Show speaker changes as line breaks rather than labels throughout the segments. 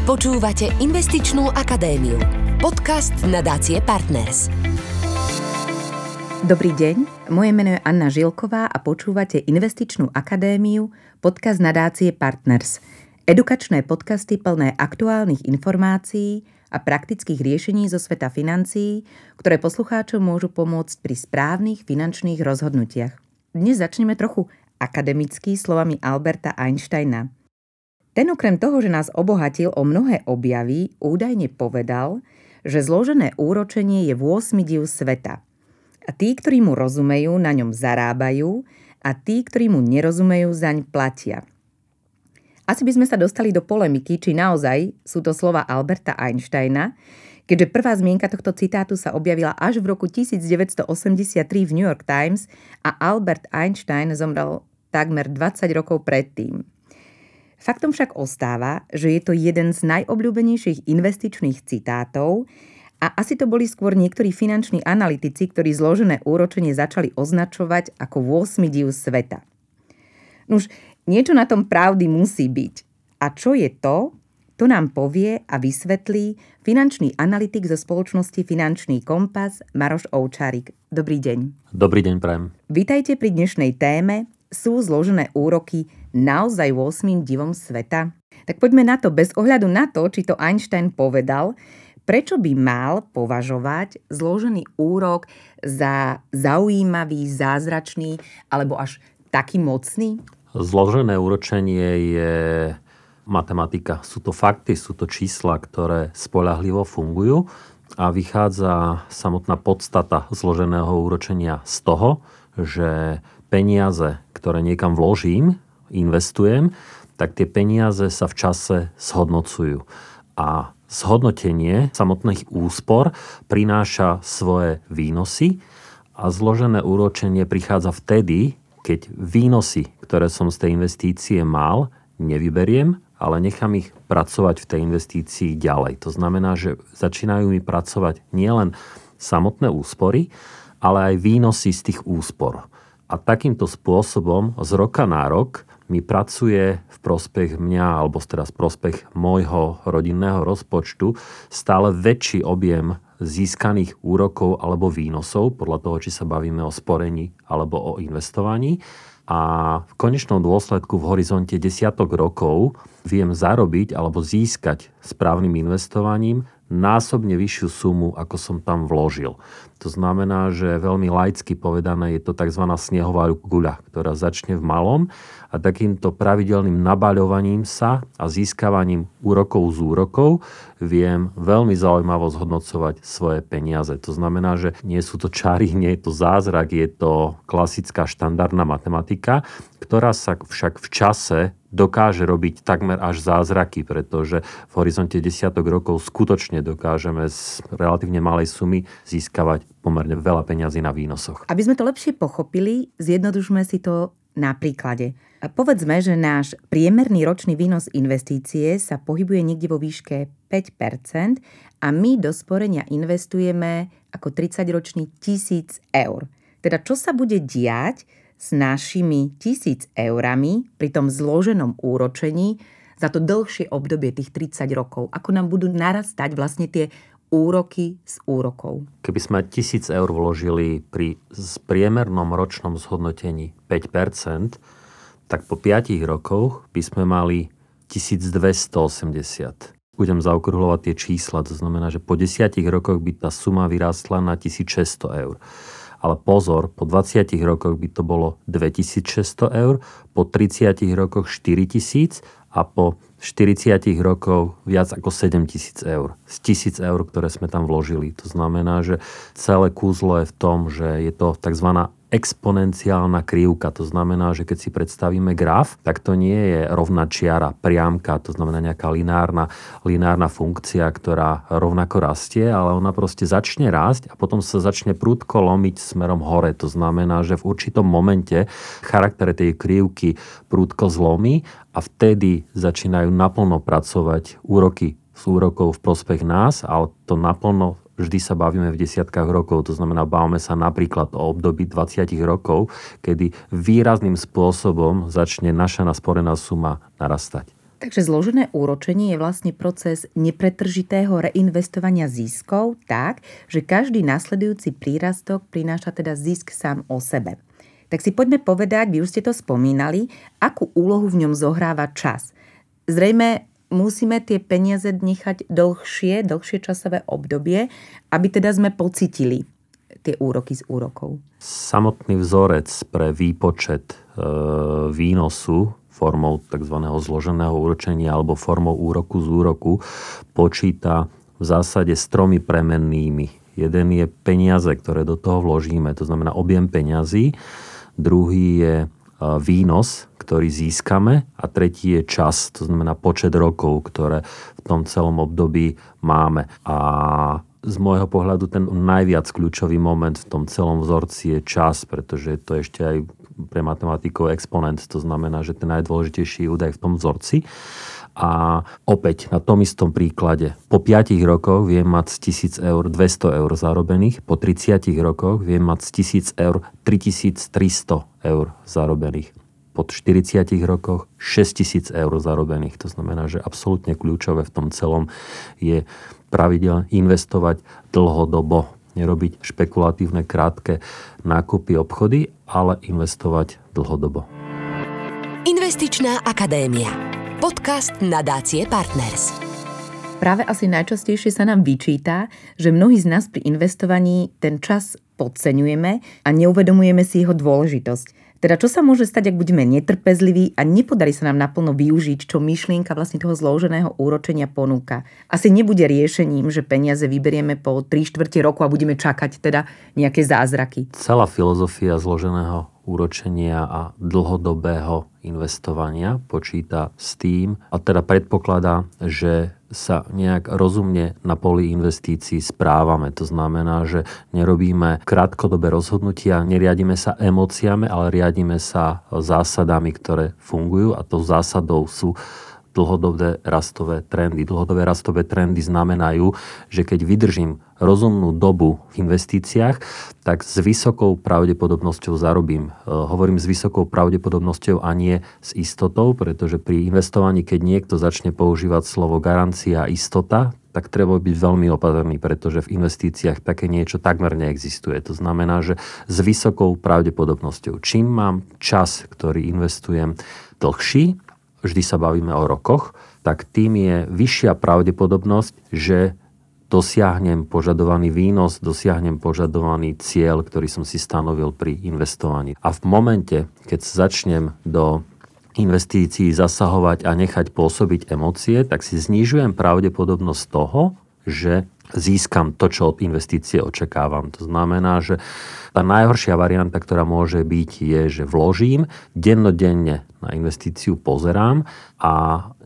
Počúvate Investičnú akadémiu. Podcast nadácie Partners.
Dobrý deň, moje meno je Anna Žilková a počúvate Investičnú akadémiu, podcast nadácie Partners. Edukačné podcasty plné aktuálnych informácií a praktických riešení zo sveta financií, ktoré poslucháčom môžu pomôcť pri správnych finančných rozhodnutiach. Dnes začneme trochu akademicky slovami Alberta Einsteina – ten okrem toho, že nás obohatil o mnohé objavy, údajne povedal, že zložené úročenie je 8 div sveta. A tí, ktorí mu rozumejú, na ňom zarábajú a tí, ktorí mu nerozumejú, zaň platia. Asi by sme sa dostali do polemiky, či naozaj sú to slova Alberta Einsteina, keďže prvá zmienka tohto citátu sa objavila až v roku 1983 v New York Times a Albert Einstein zomrel takmer 20 rokov predtým. Faktom však ostáva, že je to jeden z najobľúbenejších investičných citátov a asi to boli skôr niektorí finanční analytici, ktorí zložené úročenie začali označovať ako 8 div sveta. Nuž, niečo na tom pravdy musí byť. A čo je to? To nám povie a vysvetlí finančný analytik zo spoločnosti Finančný kompas Maroš Oučárik. Dobrý deň.
Dobrý deň, prajem.
Vítajte pri dnešnej téme Sú zložené úroky naozaj 8 divom sveta? Tak poďme na to, bez ohľadu na to, či to Einstein povedal, prečo by mal považovať zložený úrok za zaujímavý, zázračný alebo až taký mocný?
Zložené úročenie je matematika. Sú to fakty, sú to čísla, ktoré spolahlivo fungujú a vychádza samotná podstata zloženého úročenia z toho, že peniaze, ktoré niekam vložím, investujem, tak tie peniaze sa v čase zhodnocujú. A zhodnotenie samotných úspor prináša svoje výnosy a zložené úročenie prichádza vtedy, keď výnosy, ktoré som z tej investície mal, nevyberiem, ale nechám ich pracovať v tej investícii ďalej. To znamená, že začínajú mi pracovať nielen samotné úspory, ale aj výnosy z tých úspor. A takýmto spôsobom z roka na rok mi pracuje v prospech mňa, alebo teraz prospech môjho rodinného rozpočtu stále väčší objem získaných úrokov alebo výnosov, podľa toho, či sa bavíme o sporení alebo o investovaní. A v konečnom dôsledku v horizonte desiatok rokov viem zarobiť alebo získať správnym investovaním násobne vyššiu sumu, ako som tam vložil. To znamená, že veľmi laicky povedané je to tzv. snehová guľa, ktorá začne v malom a takýmto pravidelným nabaľovaním sa a získavaním úrokov z úrokov viem veľmi zaujímavo zhodnocovať svoje peniaze. To znamená, že nie sú to čary, nie je to zázrak, je to klasická štandardná matematika, ktorá sa však v čase dokáže robiť takmer až zázraky, pretože v horizonte desiatok rokov skutočne dokážeme z relatívne malej sumy získavať pomerne veľa peňazí na výnosoch.
Aby sme to lepšie pochopili, zjednodušme si to na príklade. Povedzme, že náš priemerný ročný výnos investície sa pohybuje niekde vo výške 5% a my do sporenia investujeme ako 30-ročný 1000 eur. Teda čo sa bude diať s našimi 1000 eurami pri tom zloženom úročení za to dlhšie obdobie tých 30 rokov? Ako nám budú narastať vlastne tie úroky z úrokov.
Keby sme 1000 eur vložili pri priemernom ročnom zhodnotení 5%, tak po 5 rokoch by sme mali 1280. Budem zaokrúhľovať tie čísla, to znamená, že po 10 rokoch by tá suma vyrástla na 1600 eur. Ale pozor, po 20 rokoch by to bolo 2600 eur, po 30 rokoch 4000 a po 40 rokov viac ako 7 tisíc eur. Z tisíc eur, ktoré sme tam vložili. To znamená, že celé kúzlo je v tom, že je to tzv exponenciálna krivka. To znamená, že keď si predstavíme graf, tak to nie je rovná čiara, priamka, to znamená nejaká lineárna, lineárna funkcia, ktorá rovnako rastie, ale ona proste začne rásť a potom sa začne prúdko lomiť smerom hore. To znamená, že v určitom momente charakter tej krivky prúdko zlomí a vtedy začínajú naplno pracovať úroky z úrokov v prospech nás, ale to naplno vždy sa bavíme v desiatkách rokov, to znamená, bavíme sa napríklad o období 20 rokov, kedy výrazným spôsobom začne naša nasporená suma narastať.
Takže zložené úročenie je vlastne proces nepretržitého reinvestovania ziskov tak, že každý nasledujúci prírastok prináša teda zisk sám o sebe. Tak si poďme povedať, vy už ste to spomínali, akú úlohu v ňom zohráva čas. Zrejme musíme tie peniaze nechať dlhšie, dlhšie časové obdobie, aby teda sme pocitili tie úroky z úrokov.
Samotný vzorec pre výpočet e, výnosu formou tzv. zloženého úročenia alebo formou úroku z úroku počíta v zásade s tromi premennými. Jeden je peniaze, ktoré do toho vložíme, to znamená objem peňazí. Druhý je výnos, ktorý získame a tretí je čas, to znamená počet rokov, ktoré v tom celom období máme. A z môjho pohľadu ten najviac kľúčový moment v tom celom vzorci je čas, pretože to ešte aj pre matematikov exponent, to znamená, že ten najdôležitejší údaj v tom vzorci. A opäť na tom istom príklade, po 5 rokoch viem mať z 1000 eur 200 eur zarobených, po 30 rokoch viem mať z 1000 eur 3300 eur zarobených po 40 rokoch 6000 eur zarobených. To znamená, že absolútne kľúčové v tom celom je pravidel investovať dlhodobo nerobiť špekulatívne krátke nákupy obchody, ale investovať dlhodobo.
Investičná akadémia. Podcast nadácie Partners.
Práve asi najčastejšie sa nám vyčíta, že mnohí z nás pri investovaní ten čas podceňujeme a neuvedomujeme si jeho dôležitosť. Teda čo sa môže stať, ak budeme netrpezliví a nepodarí sa nám naplno využiť, čo myšlienka vlastne toho zloženého úročenia ponúka. Asi nebude riešením, že peniaze vyberieme po 3 štvrte roku a budeme čakať teda nejaké zázraky.
Celá filozofia zloženého úročenia a dlhodobého investovania počíta s tým a teda predpokladá, že sa nejak rozumne na poli investícií správame. To znamená, že nerobíme krátkodobé rozhodnutia, neriadíme sa emóciami, ale riadíme sa zásadami, ktoré fungujú a tou zásadou sú dlhodobé rastové trendy. Dlhodobé rastové trendy znamenajú, že keď vydržím rozumnú dobu v investíciách, tak s vysokou pravdepodobnosťou zarobím. E, hovorím s vysokou pravdepodobnosťou a nie s istotou, pretože pri investovaní, keď niekto začne používať slovo garancia a istota, tak treba byť veľmi opatrný, pretože v investíciách také niečo takmer neexistuje. To znamená, že s vysokou pravdepodobnosťou. Čím mám čas, ktorý investujem dlhší, vždy sa bavíme o rokoch, tak tým je vyššia pravdepodobnosť, že dosiahnem požadovaný výnos, dosiahnem požadovaný cieľ, ktorý som si stanovil pri investovaní. A v momente, keď začnem do investícií zasahovať a nechať pôsobiť emócie, tak si znižujem pravdepodobnosť toho, že získam to, čo od investície očakávam. To znamená, že tá najhoršia varianta, ktorá môže byť, je, že vložím, dennodenne na investíciu pozerám a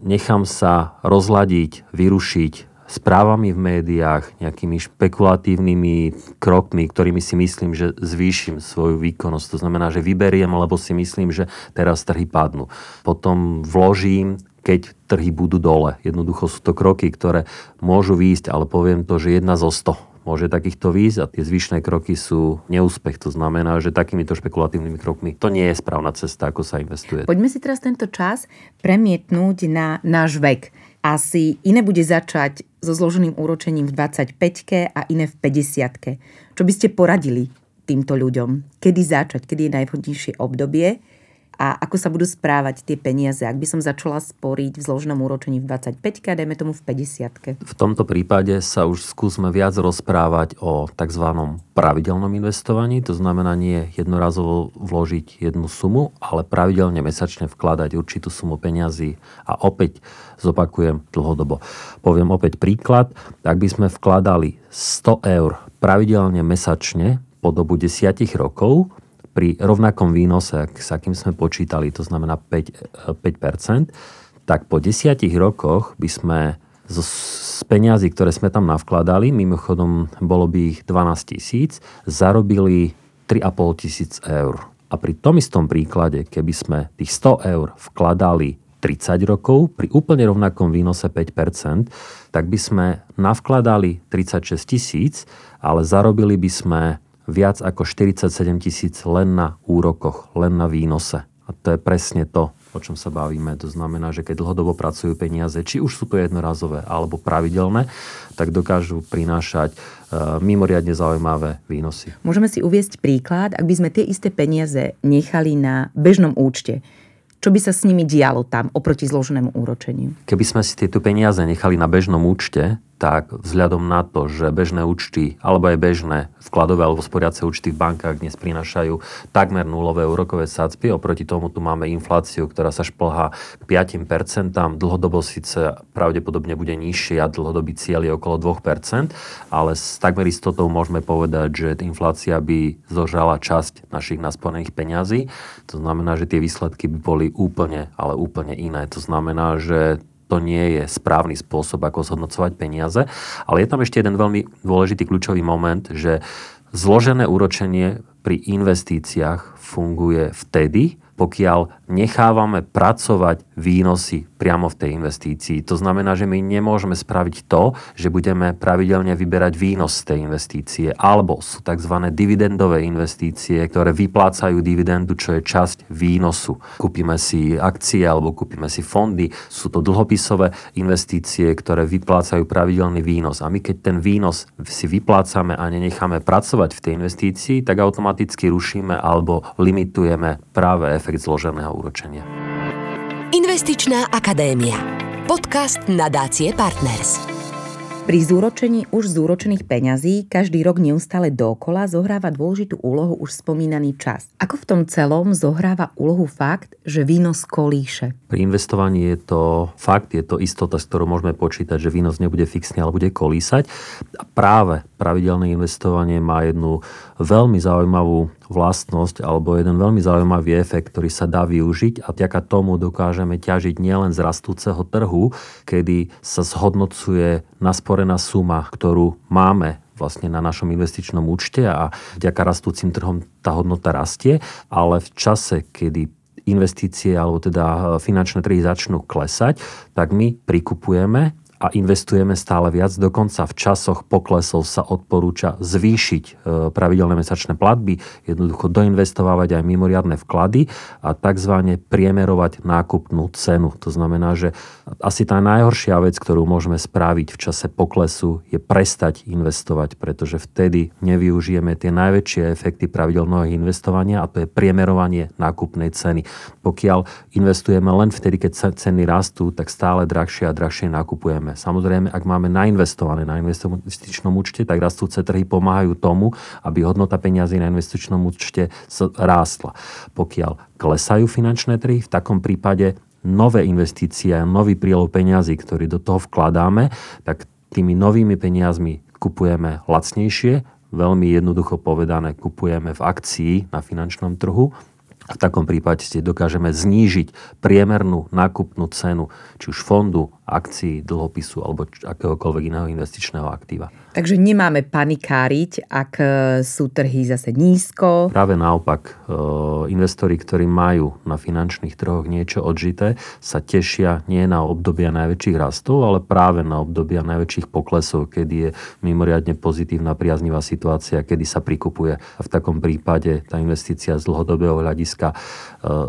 nechám sa rozladiť, vyrušiť správami v médiách, nejakými špekulatívnymi krokmi, ktorými si myslím, že zvýšim svoju výkonnosť. To znamená, že vyberiem, lebo si myslím, že teraz trhy padnú. Potom vložím, keď trhy budú dole. Jednoducho sú to kroky, ktoré môžu výjsť, ale poviem to, že jedna zo 100 môže takýchto výjsť a tie zvyšné kroky sú neúspech. To znamená, že takýmito špekulatívnymi krokmi to nie je správna cesta, ako sa investuje.
Poďme si teraz tento čas premietnúť na náš vek asi iné bude začať so zloženým úročením v 25 a iné v 50 Čo by ste poradili týmto ľuďom? Kedy začať? Kedy je najvhodnejšie obdobie? A ako sa budú správať tie peniaze, ak by som začala sporiť v zloženom úročení v 25 a dajme tomu v 50
V tomto prípade sa už skúsme viac rozprávať o tzv. pravidelnom investovaní, to znamená nie jednorazovo vložiť jednu sumu, ale pravidelne mesačne vkladať určitú sumu peňazí a opäť zopakujem dlhodobo. Poviem opäť príklad, ak by sme vkladali 100 eur pravidelne mesačne po dobu 10 rokov, pri rovnakom výnose, s akým sme počítali, to znamená 5, 5%, tak po desiatich rokoch by sme z, z peňazí, ktoré sme tam navkladali, mimochodom bolo by ich 12 tisíc, zarobili 3,5 tisíc eur. A pri tom istom príklade, keby sme tých 100 eur vkladali 30 rokov pri úplne rovnakom výnose 5%, tak by sme navkladali 36 tisíc, ale zarobili by sme viac ako 47 tisíc len na úrokoch, len na výnose. A to je presne to, o čom sa bavíme. To znamená, že keď dlhodobo pracujú peniaze, či už sú to jednorazové alebo pravidelné, tak dokážu prinášať uh, mimoriadne zaujímavé výnosy.
Môžeme si uviesť príklad, ak by sme tie isté peniaze nechali na bežnom účte čo by sa s nimi dialo tam oproti zloženému úročeniu?
Keby sme si tieto peniaze nechali na bežnom účte, tak vzhľadom na to, že bežné účty alebo aj bežné vkladové alebo sporiace účty v bankách dnes prinášajú takmer nulové úrokové sadzby, oproti tomu tu máme infláciu, ktorá sa šplhá k 5%, dlhodobo síce pravdepodobne bude nižšie a dlhodobý cieľ je okolo 2%, ale s takmer istotou môžeme povedať, že inflácia by zožala časť našich nasporených peňazí. To znamená, že tie výsledky by boli úplne, ale úplne iné. To znamená, že to nie je správny spôsob, ako zhodnocovať peniaze. Ale je tam ešte jeden veľmi dôležitý kľúčový moment, že zložené úročenie pri investíciách funguje vtedy, pokiaľ nechávame pracovať výnosy priamo v tej investícii. To znamená, že my nemôžeme spraviť to, že budeme pravidelne vyberať výnos z tej investície, alebo sú tzv. dividendové investície, ktoré vyplácajú dividendu, čo je časť výnosu. Kúpime si akcie alebo kúpime si fondy, sú to dlhopisové investície, ktoré vyplácajú pravidelný výnos. A my keď ten výnos si vyplácame a nenecháme pracovať v tej investícii, tak automaticky rušíme alebo limitujeme práve efekt zloženého úročenia.
Investičná akadémia. Podcast nadácie Partners.
Pri zúročení už zúročených peňazí každý rok neustále dokola zohráva dôležitú úlohu už spomínaný čas. Ako v tom celom zohráva úlohu fakt, že výnos kolíše?
Pri investovaní je to fakt, je to istota, s ktorou môžeme počítať, že výnos nebude fixný, ale bude kolísať. A práve pravidelné investovanie má jednu veľmi zaujímavú vlastnosť alebo jeden veľmi zaujímavý efekt, ktorý sa dá využiť a vďaka tomu dokážeme ťažiť nielen z rastúceho trhu, kedy sa zhodnocuje nasporená suma, ktorú máme vlastne na našom investičnom účte a vďaka rastúcim trhom tá hodnota rastie, ale v čase, kedy investície alebo teda finančné trhy začnú klesať, tak my prikupujeme a investujeme stále viac. Dokonca v časoch poklesov sa odporúča zvýšiť e, pravidelné mesačné platby, jednoducho doinvestovávať aj mimoriadne vklady a tzv. priemerovať nákupnú cenu. To znamená, že asi tá najhoršia vec, ktorú môžeme spraviť v čase poklesu, je prestať investovať, pretože vtedy nevyužijeme tie najväčšie efekty pravidelného investovania a to je priemerovanie nákupnej ceny. Pokiaľ investujeme len vtedy, keď ceny rastú, tak stále drahšie a drahšie nakupujeme. Samozrejme, ak máme nainvestované na investičnom účte, tak rastúce trhy pomáhajú tomu, aby hodnota peniazy na investičnom účte rástla. Pokiaľ klesajú finančné trhy, v takom prípade nové investície a nový prílov peňazí, ktorý do toho vkladáme, tak tými novými peniazmi kupujeme lacnejšie, veľmi jednoducho povedané, kupujeme v akcii na finančnom trhu v takom prípade si dokážeme znížiť priemernú nákupnú cenu či už fondu, akcií, dlhopisu alebo akéhokoľvek iného investičného aktíva.
Takže nemáme panikáriť, ak e, sú trhy zase nízko.
Práve naopak, e, investori, ktorí majú na finančných trhoch niečo odžité, sa tešia nie na obdobia najväčších rastov, ale práve na obdobia najväčších poklesov, kedy je mimoriadne pozitívna, priaznivá situácia, kedy sa prikupuje. A v takom prípade tá investícia z dlhodobého hľadiska e,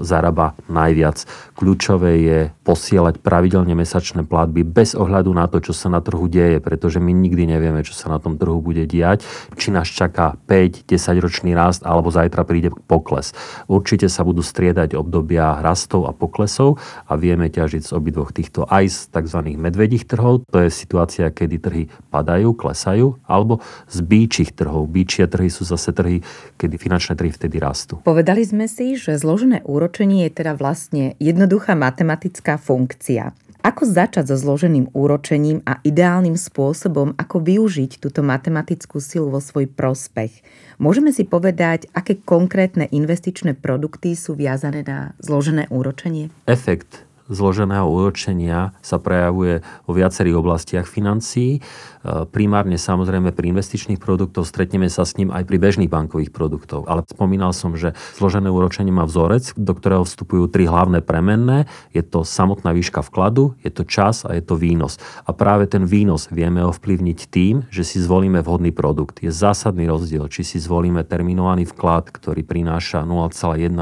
zarába najviac. Kľúčové je posielať pravidelne mesačné platby bez ohľadu na to, čo sa na trhu deje, pretože my nikdy nevieme, čo sa na tom trhu bude diať, či nás čaká 5-10 ročný rast alebo zajtra príde pokles. Určite sa budú striedať obdobia rastov a poklesov a vieme ťažiť z obidvoch týchto aj z tzv. medvedích trhov, to je situácia, kedy trhy padajú, klesajú, alebo z bíčich trhov. Bíčie trhy sú zase trhy, kedy finančné trhy vtedy rastú.
Povedali sme si, že zložené úročenie je teda vlastne jednoduchá matematická funkcia. Ako začať so zloženým úročením a ideálnym spôsobom, ako využiť túto matematickú silu vo svoj prospech? Môžeme si povedať, aké konkrétne investičné produkty sú viazané na zložené úročenie?
Efekt zloženého úročenia sa prejavuje vo viacerých oblastiach financií. Primárne samozrejme pri investičných produktoch stretneme sa s ním aj pri bežných bankových produktoch. Ale spomínal som, že zložené úročenie má vzorec, do ktorého vstupujú tri hlavné premenné. Je to samotná výška vkladu, je to čas a je to výnos. A práve ten výnos vieme ovplyvniť tým, že si zvolíme vhodný produkt. Je zásadný rozdiel, či si zvolíme terminovaný vklad, ktorý prináša 0,1-0,2%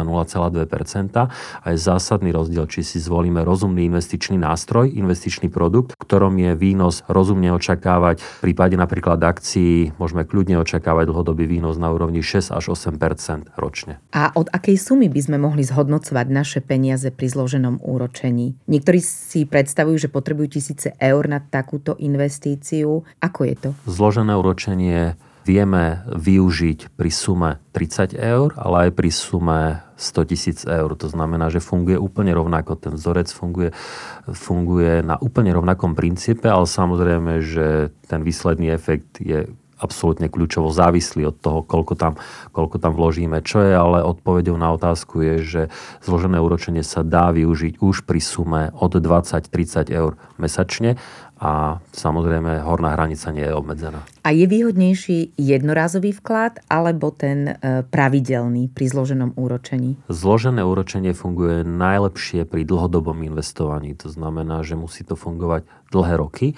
a je zásadný rozdiel, či si zvolíme rozumný investičný nástroj, investičný produkt, ktorom je výnos rozumne očakávať. V prípade napríklad akcií môžeme kľudne očakávať dlhodobý výnos na úrovni 6 až 8% ročne.
A od akej sumy by sme mohli zhodnocovať naše peniaze pri zloženom úročení? Niektorí si predstavujú, že potrebujú tisíce eur na takúto investíciu. Ako je to?
Zložené úročenie vieme využiť pri sume 30 eur, ale aj pri sume 100 tisíc eur. To znamená, že funguje úplne rovnako. Ten vzorec funguje, funguje na úplne rovnakom princípe, ale samozrejme, že ten výsledný efekt je absolútne kľúčovo závislý od toho, koľko tam, koľko tam vložíme. Čo je ale odpovedou na otázku je, že zložené úročenie sa dá využiť už pri sume od 20-30 eur mesačne a samozrejme horná hranica nie je obmedzená.
A je výhodnejší jednorázový vklad alebo ten e, pravidelný pri zloženom úročení?
Zložené úročenie funguje najlepšie pri dlhodobom investovaní. To znamená, že musí to fungovať dlhé roky. E,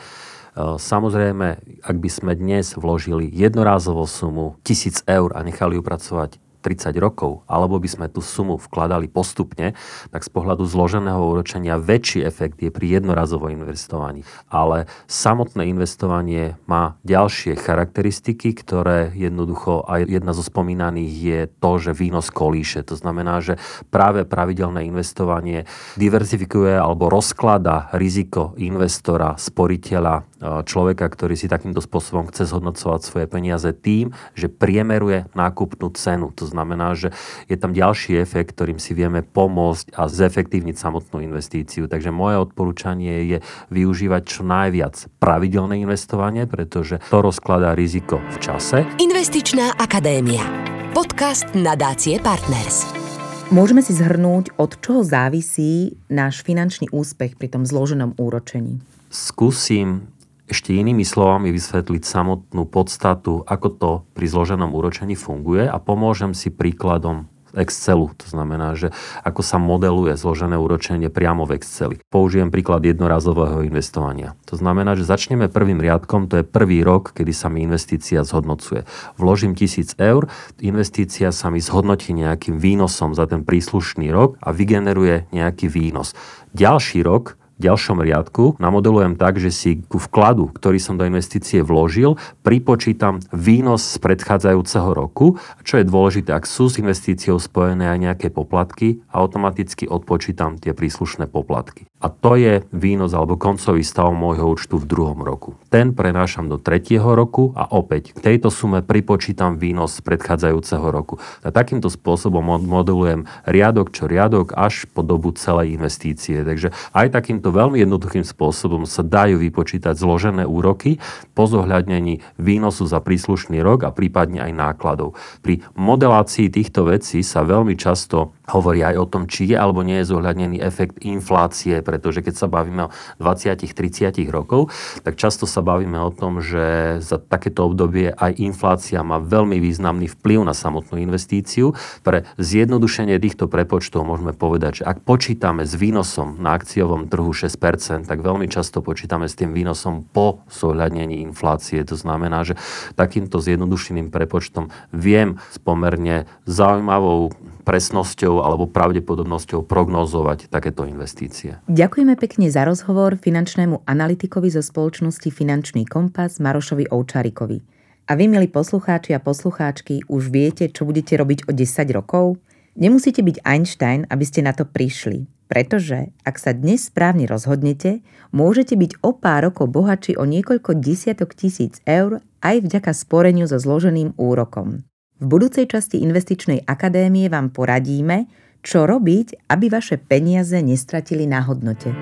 samozrejme, ak by sme dnes vložili jednorázovú sumu 1000 eur a nechali ju pracovať 30 rokov, alebo by sme tú sumu vkladali postupne, tak z pohľadu zloženého úročenia väčší efekt je pri jednorazovom investovaní. Ale samotné investovanie má ďalšie charakteristiky, ktoré jednoducho aj jedna zo spomínaných je to, že výnos kolíše. To znamená, že práve pravidelné investovanie diverzifikuje alebo rozklada riziko investora, sporiteľa, človeka, ktorý si takýmto spôsobom chce zhodnocovať svoje peniaze tým, že priemeruje nákupnú cenu. To znamená, že je tam ďalší efekt, ktorým si vieme pomôcť a zefektívniť samotnú investíciu. Takže moje odporúčanie je využívať čo najviac pravidelné investovanie, pretože to rozkladá riziko v čase.
Investičná akadémia. Podcast nadácie Partners.
Môžeme si zhrnúť, od čoho závisí náš finančný úspech pri tom zloženom úročení?
Skúsim ešte inými slovami vysvetliť samotnú podstatu, ako to pri zloženom úročení funguje a pomôžem si príkladom Excelu. To znamená, že ako sa modeluje zložené úročenie priamo v Exceli. Použijem príklad jednorazového investovania. To znamená, že začneme prvým riadkom, to je prvý rok, kedy sa mi investícia zhodnocuje. Vložím tisíc eur, investícia sa mi zhodnotí nejakým výnosom za ten príslušný rok a vygeneruje nejaký výnos. Ďalší rok ďalšom riadku namodelujem tak, že si ku vkladu, ktorý som do investície vložil, pripočítam výnos z predchádzajúceho roku. Čo je dôležité, ak sú s investíciou spojené aj nejaké poplatky, automaticky odpočítam tie príslušné poplatky. A to je výnos alebo koncový stav môjho účtu v druhom roku. Ten prenášam do tretieho roku a opäť k tejto sume pripočítam výnos z predchádzajúceho roku. A takýmto spôsobom modulujem riadok čo riadok až po dobu celej investície. Takže aj takýmto takýmto veľmi jednoduchým spôsobom sa dajú vypočítať zložené úroky po zohľadnení výnosu za príslušný rok a prípadne aj nákladov. Pri modelácii týchto vecí sa veľmi často hovorí aj o tom, či je alebo nie je zohľadnený efekt inflácie, pretože keď sa bavíme o 20-30 rokov, tak často sa bavíme o tom, že za takéto obdobie aj inflácia má veľmi významný vplyv na samotnú investíciu. Pre zjednodušenie týchto prepočtov môžeme povedať, že ak počítame s výnosom na akciovom trhu 6%, tak veľmi často počítame s tým výnosom po zohľadnení inflácie. To znamená, že takýmto zjednodušeným prepočtom viem s pomerne zaujímavou presnosťou alebo pravdepodobnosťou prognozovať takéto investície.
Ďakujeme pekne za rozhovor finančnému analytikovi zo spoločnosti Finančný kompas Marošovi Oučarikovi. A vy, milí poslucháči a poslucháčky, už viete, čo budete robiť o 10 rokov? Nemusíte byť Einstein, aby ste na to prišli. Pretože ak sa dnes správne rozhodnete, môžete byť o pár rokov bohatší o niekoľko desiatok tisíc eur aj vďaka sporeniu so zloženým úrokom. V budúcej časti Investičnej akadémie vám poradíme, čo robiť, aby vaše peniaze nestratili na hodnote.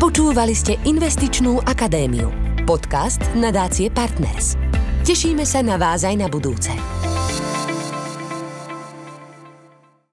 Počúvali ste Investičnú akadémiu, podcast nadácie Partners. Tešíme sa na vás aj na budúce.